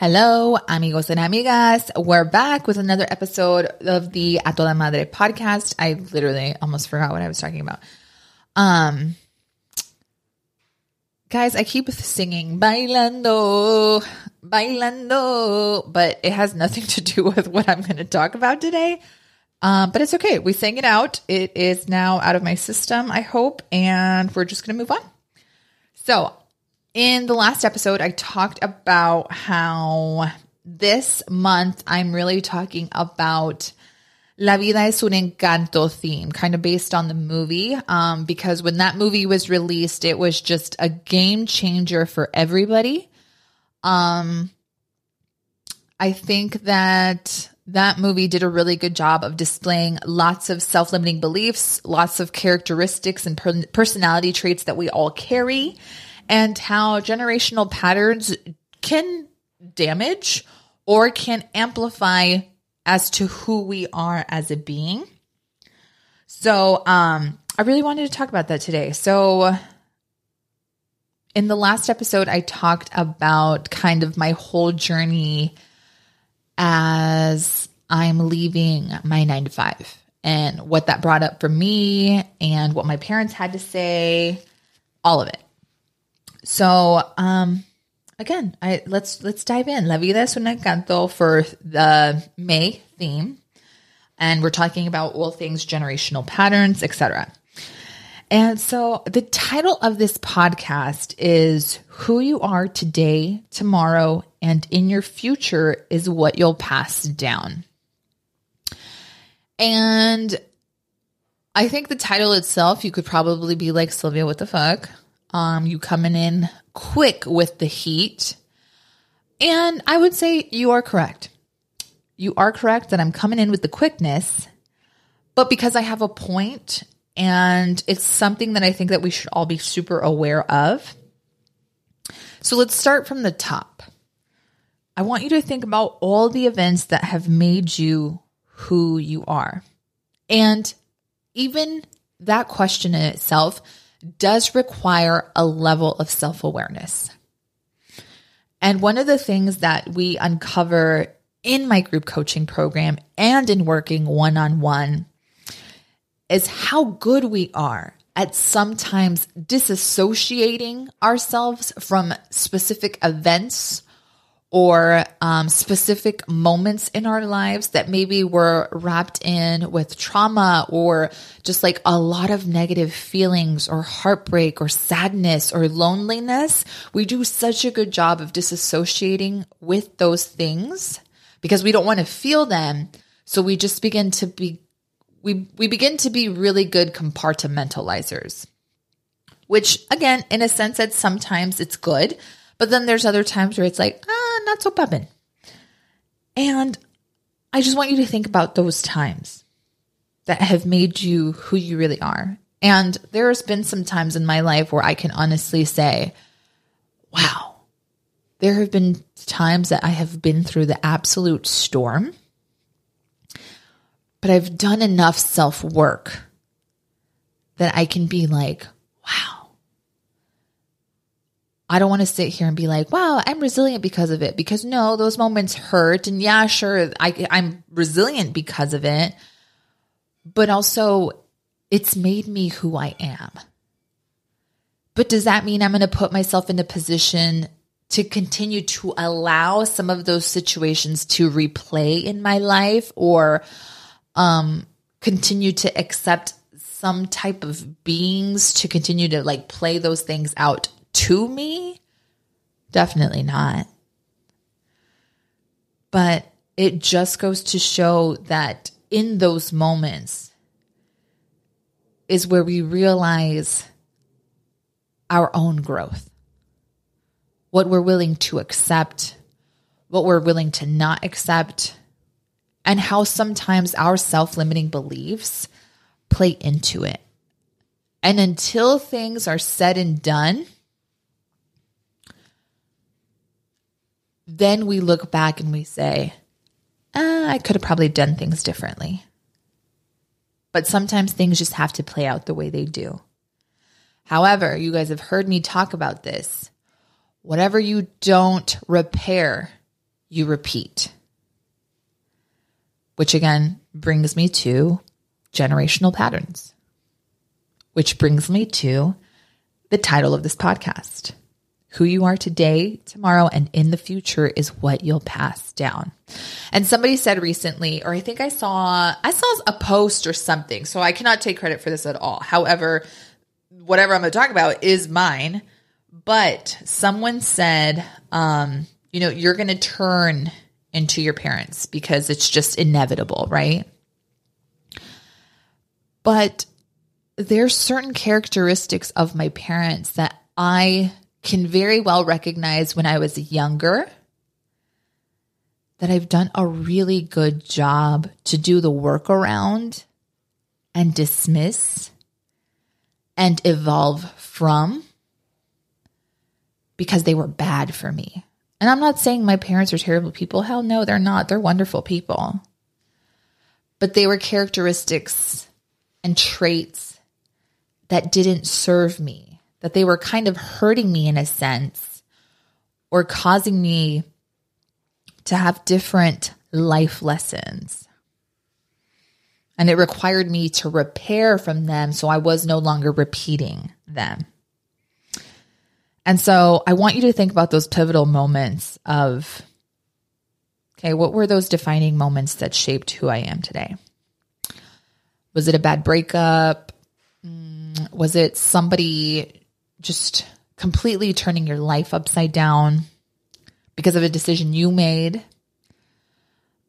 Hello, amigos and amigas. We're back with another episode of the A Toda Madre podcast. I literally almost forgot what I was talking about. Um, guys, I keep singing bailando, bailando, but it has nothing to do with what I'm going to talk about today. Um, but it's okay. We sang it out. It is now out of my system, I hope, and we're just going to move on. So in the last episode, I talked about how this month I'm really talking about La vida es un encanto theme, kind of based on the movie. Um, because when that movie was released, it was just a game changer for everybody. Um, I think that that movie did a really good job of displaying lots of self limiting beliefs, lots of characteristics and per- personality traits that we all carry and how generational patterns can damage or can amplify as to who we are as a being. So, um, I really wanted to talk about that today. So, in the last episode, I talked about kind of my whole journey as I'm leaving my nine to five and what that brought up for me and what my parents had to say, all of it. So, um, again, I let's let's dive in. La vida es un encanto for the May theme, and we're talking about all things generational patterns, etc. And so, the title of this podcast is "Who You Are Today, Tomorrow, and in Your Future is What You'll Pass Down." And I think the title itself, you could probably be like, Sylvia, what the fuck? Um, you coming in quick with the heat. And I would say you are correct. You are correct that I'm coming in with the quickness, but because I have a point and it's something that I think that we should all be super aware of. So let's start from the top. I want you to think about all the events that have made you who you are. And even that question in itself does require a level of self awareness. And one of the things that we uncover in my group coaching program and in working one on one is how good we are at sometimes disassociating ourselves from specific events or um, specific moments in our lives that maybe were wrapped in with trauma or just like a lot of negative feelings or heartbreak or sadness or loneliness. We do such a good job of disassociating with those things because we don't want to feel them. So we just begin to be, we, we begin to be really good compartmentalizers, which again, in a sense that sometimes it's good but then there's other times where it's like, ah, not so poppin'. And I just want you to think about those times that have made you who you really are. And there's been some times in my life where I can honestly say, wow, there have been times that I have been through the absolute storm, but I've done enough self work that I can be like, wow, I don't want to sit here and be like, wow, I'm resilient because of it. Because no, those moments hurt. And yeah, sure, I, I'm resilient because of it. But also, it's made me who I am. But does that mean I'm going to put myself in a position to continue to allow some of those situations to replay in my life or um, continue to accept some type of beings to continue to like play those things out to me? Definitely not. But it just goes to show that in those moments is where we realize our own growth, what we're willing to accept, what we're willing to not accept, and how sometimes our self limiting beliefs play into it. And until things are said and done, then we look back and we say, uh, I could have probably done things differently. But sometimes things just have to play out the way they do. However, you guys have heard me talk about this. Whatever you don't repair you repeat. Which again brings me to generational patterns, which brings me to the title of this podcast. Who you are today, tomorrow, and in the future is what you'll pass down. And somebody said recently, or I think I saw, I saw a post or something, so I cannot take credit for this at all. However, whatever I'm going to talk about is mine. But someone said, um, you know, you're going to turn into your parents because it's just inevitable, right? But there's certain characteristics of my parents that I can very well recognize when I was younger that I've done a really good job to do the work around and dismiss and evolve from because they were bad for me. And I'm not saying my parents are terrible people. Hell no, they're not. They're wonderful people. But they were characteristics and traits that didn't serve me, that they were kind of hurting me in a sense or causing me to have different life lessons. And it required me to repair from them so I was no longer repeating them. And so I want you to think about those pivotal moments of, okay, what were those defining moments that shaped who I am today? Was it a bad breakup? Mm, was it somebody just completely turning your life upside down because of a decision you made?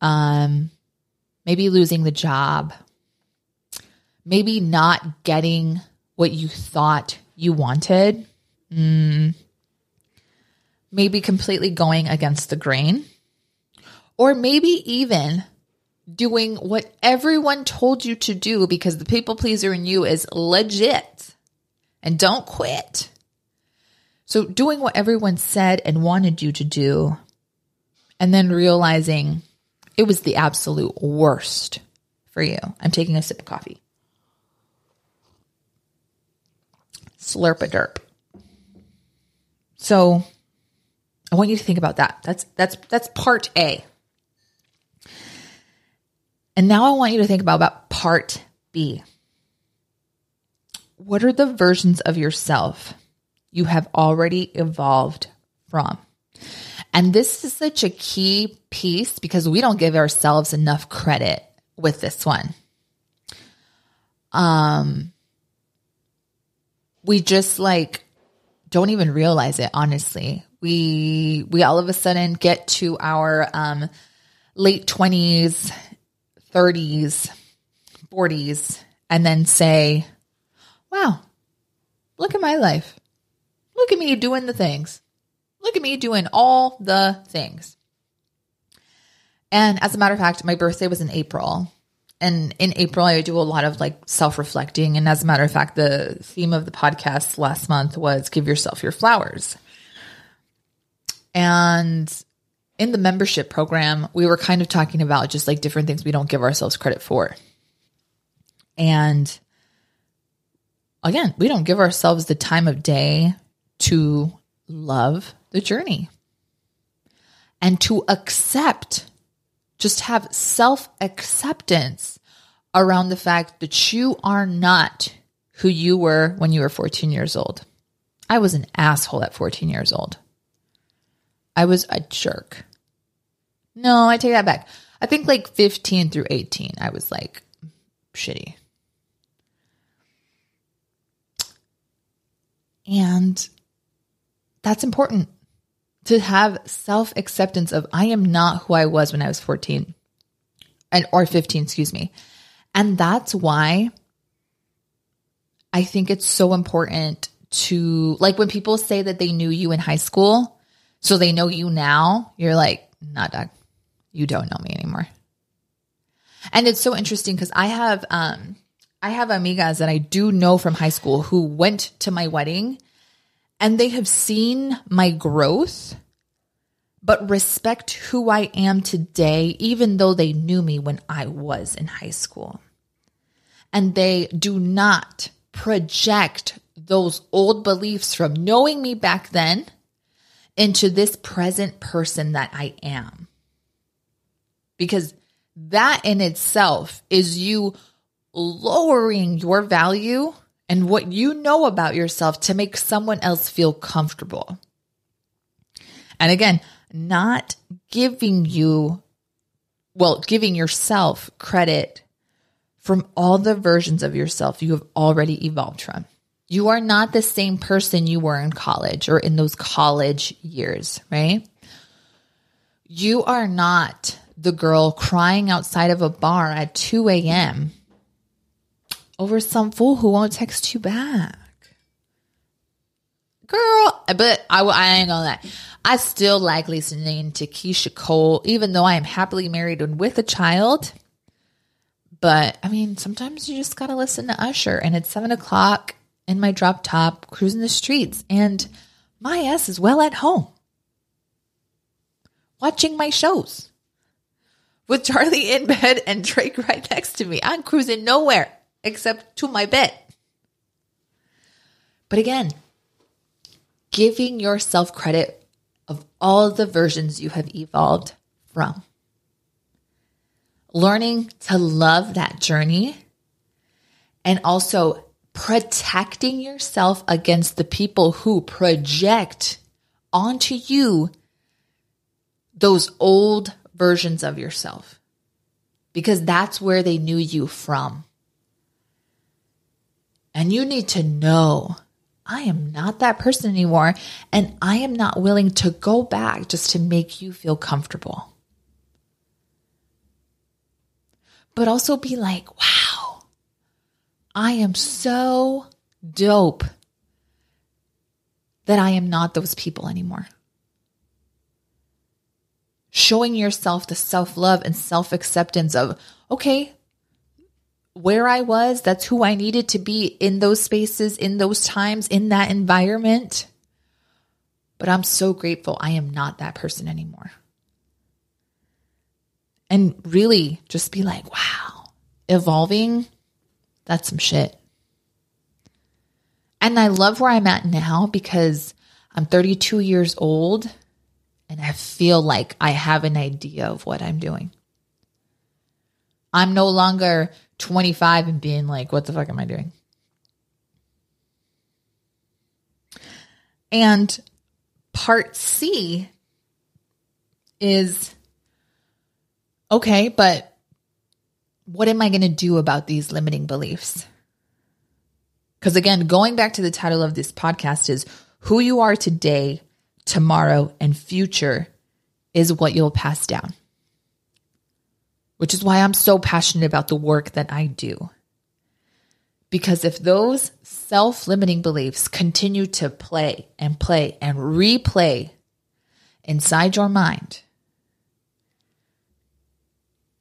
Um, maybe losing the job, maybe not getting what you thought you wanted, mm, maybe completely going against the grain, or maybe even doing what everyone told you to do because the people pleaser in you is legit and don't quit. So, doing what everyone said and wanted you to do, and then realizing it was the absolute worst for you. I'm taking a sip of coffee. Slurp a derp. So, I want you to think about that. That's that's that's part A. And now I want you to think about, about part B. What are the versions of yourself you have already evolved from? And this is such a key piece because we don't give ourselves enough credit with this one. Um, we just like don't even realize it, honestly. We, we all of a sudden get to our, um, late twenties 30s, 40s, and then say, wow, look at my life. Look at me doing the things. Look at me doing all the things. And as a matter of fact, my birthday was in April. And in April, I do a lot of like self reflecting. And as a matter of fact, the theme of the podcast last month was give yourself your flowers. And in the membership program, we were kind of talking about just like different things we don't give ourselves credit for. And again, we don't give ourselves the time of day to love the journey and to accept, just have self acceptance around the fact that you are not who you were when you were 14 years old. I was an asshole at 14 years old. I was a jerk. No, I take that back. I think like 15 through 18, I was like shitty. And that's important to have self acceptance of I am not who I was when I was 14 and or 15, excuse me. And that's why I think it's so important to like when people say that they knew you in high school, so they know you now, you're like, not nah, dog you don't know me anymore. And it's so interesting because I have um I have amigas that I do know from high school who went to my wedding and they have seen my growth but respect who I am today even though they knew me when I was in high school. And they do not project those old beliefs from knowing me back then into this present person that I am. because that in itself is you lowering your value and what you know about yourself to make someone else feel comfortable. And again, not giving you, well, giving yourself credit from all the versions of yourself you have already evolved from. You are not the same person you were in college or in those college years, right? You are not the girl crying outside of a bar at 2 a.m. over some fool who won't text you back. Girl, but I, I ain't gonna lie. I still like listening to Keyshia Cole, even though I am happily married and with a child. But I mean, sometimes you just gotta listen to Usher, and it's seven o'clock in my drop top, cruising the streets, and my ass is well at home, watching my shows with Charlie in bed and Drake right next to me. I'm cruising nowhere except to my bed. But again, giving yourself credit of all the versions you have evolved from. Learning to love that journey and also protecting yourself against the people who project onto you those old versions of yourself because that's where they knew you from. And you need to know I am not that person anymore. And I am not willing to go back just to make you feel comfortable. But also be like, wow, I am so dope that I am not those people anymore. Showing yourself the self love and self acceptance of, okay, where I was, that's who I needed to be in those spaces, in those times, in that environment. But I'm so grateful I am not that person anymore. And really just be like, wow, evolving, that's some shit. And I love where I'm at now because I'm 32 years old and I feel like I have an idea of what I'm doing. I'm no longer 25 and being like, what the fuck am I doing? And part C is okay, but what am I going to do about these limiting beliefs? Because again, going back to the title of this podcast is who you are today, tomorrow, and future is what you'll pass down which is why I'm so passionate about the work that I do. Because if those self limiting beliefs continue to play and play and replay inside your mind,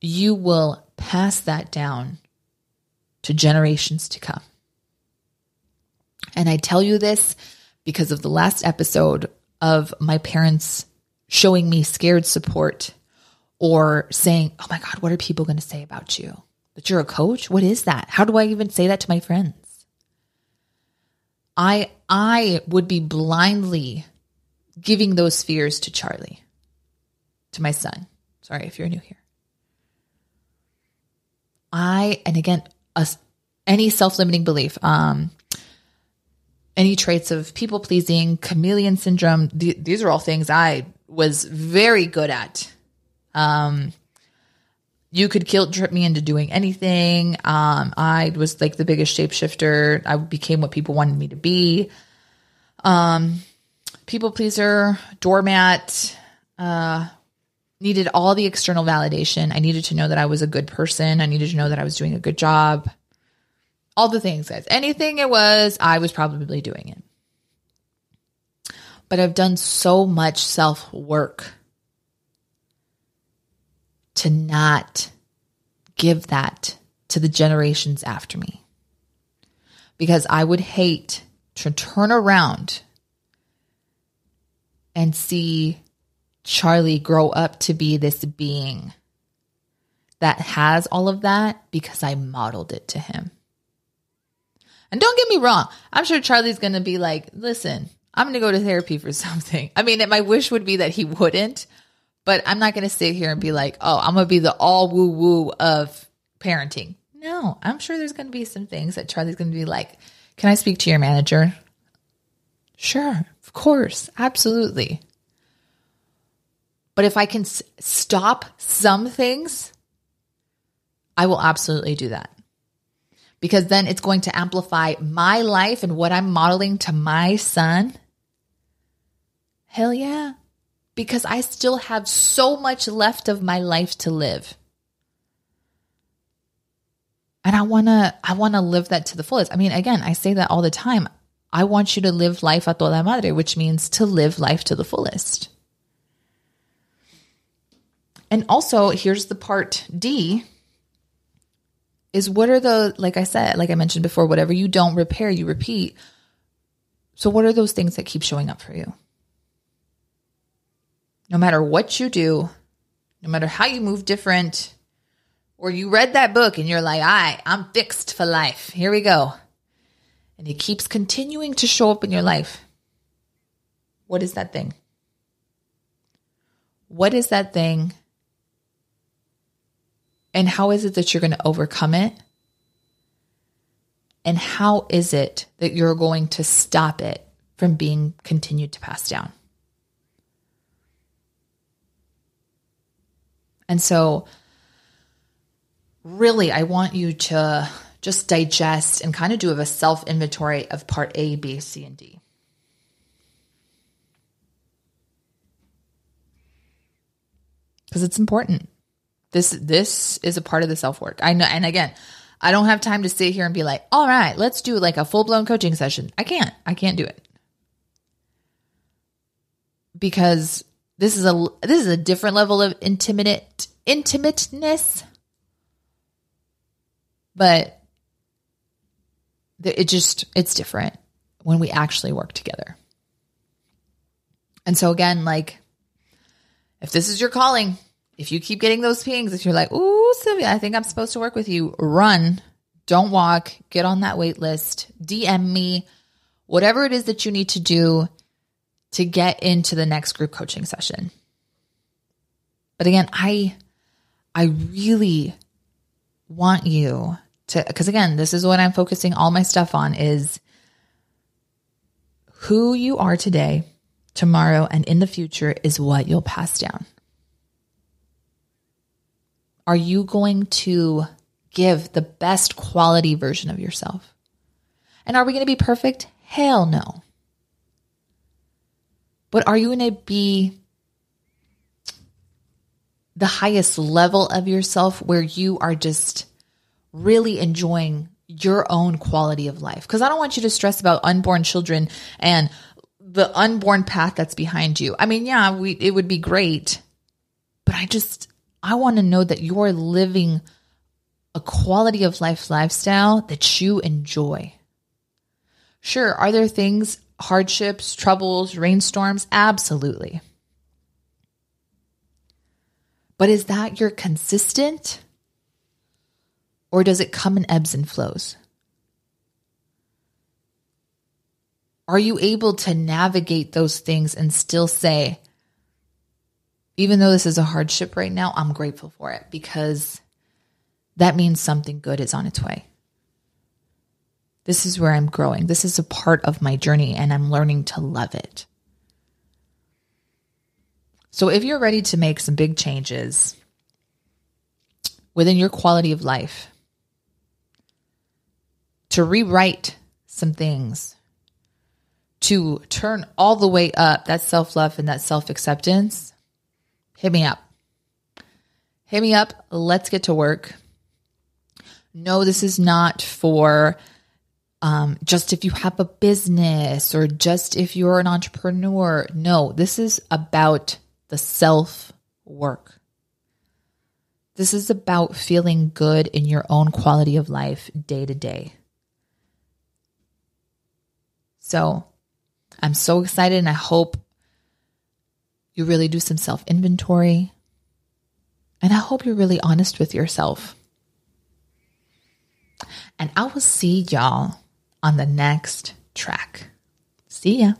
you will pass that down to generations to come. And I tell you this because of the last episode of my parents showing me scared support or saying, Oh my God, what are people going to say about you? That you're a coach? What is that? How do I even say that to my friends? I I would be blindly giving those fears to Charlie, to my son. Sorry if you're new here. I and again, a, any self-limiting belief, um, any traits of people pleasing, chameleon syndrome. Th- these are all things I was very good at um, you could guilt trip me into doing anything. Um, I was like the biggest shapeshifter. I became what people wanted me to be. Um, people pleaser, doormat, uh, needed all the external validation. I needed to know that I was a good person. I needed to know that I was doing a good job. All the things, guys. Anything it was, I was probably doing it. But I've done so much self work to not give that to the generations after me. Because I would hate to turn around and see Charlie grow up to be this being that has all of that because I modeled it to him. And don't get me wrong, I'm sure Charlie's going to be like, listen, I'm going to go to therapy for something. I mean, my wish would be that he wouldn't, But I'm not going to sit here and be like, oh, I'm going to be the all woo woo of parenting. No, I'm sure there's going to be some things that Charlie's going to be like, can I speak to your manager? Sure, of course, absolutely. But if I can s- stop some things, I will absolutely do that. Because then it's going to amplify my life and what I'm modeling to my son. Hell yeah. Because I still have so much left of my life to live. And I want to I want to live that to the fullest. I mean, again, I say that all the time. I want you to live life a toda madre, which means to live life to the fullest. And also, here's the part D is what are the like I said, like I mentioned before, whatever you don't repair, you repeat. So what are those things that keep showing up for you? No matter what you do, no matter how you move different, or you read that book and you're like, I, I'm fixed for life. Here we go. And it keeps continuing to show up in your life. What is that thing? What is that thing? And how is it that you're going to overcome it? And how is it that you're going to stop it from being continued to pass down? And so, really, I want you to just digest and kind of do a self inventory of part A, B, C, and D. Because it's important. This this is a part of the self work. I know, and again, I don't have time to sit here and be like, all right, let's do like a full blown coaching session. I can't. I can't do it because this is a this is a different level of intimate intimateness. But it just it's different when we actually work together. And so again like if this is your calling if you keep getting those pings if you're like ooh sylvia i think i'm supposed to work with you run. Don't walk. Get on that wait list. Dm me. Whatever it is that you need to do to get into the next group coaching session but again i I really want you to, because again, this is what I'm focusing all my stuff on is who you are today, tomorrow, and in the future is what you'll pass down. Are you going to give the best quality version of yourself? And are we going to be perfect? Hell no. But are you going to be the highest level of yourself where you are just really enjoying your own quality of life. Because I don't want you to stress about unborn children and the unborn path that's behind you. I mean, yeah, we it would be great, but I just I want to know that you're living a quality of life lifestyle that you enjoy. Sure, are there things, hardships, troubles, rainstorms? Absolutely. But is that your consistent? Or does it come in ebbs and flows? Are you able to navigate those things and still say, even though this is a hardship right now, I'm grateful for it because that means something good is on its way. This is where I'm growing. This is a part of my journey and I'm learning to love it. So if you're ready to make some big changes within your quality of life, to rewrite some things, to turn all the way up that self love and that self acceptance, hit me up. Hit me up. Let's get to work. No, this is not for um, just if you have a business or just if you're an entrepreneur. No, this is about the self work. This is about feeling good in your own quality of life day to day. So I'm so excited and I hope you really do some self inventory. And I hope you're really honest with yourself. And I will see y'all on the next track. See ya.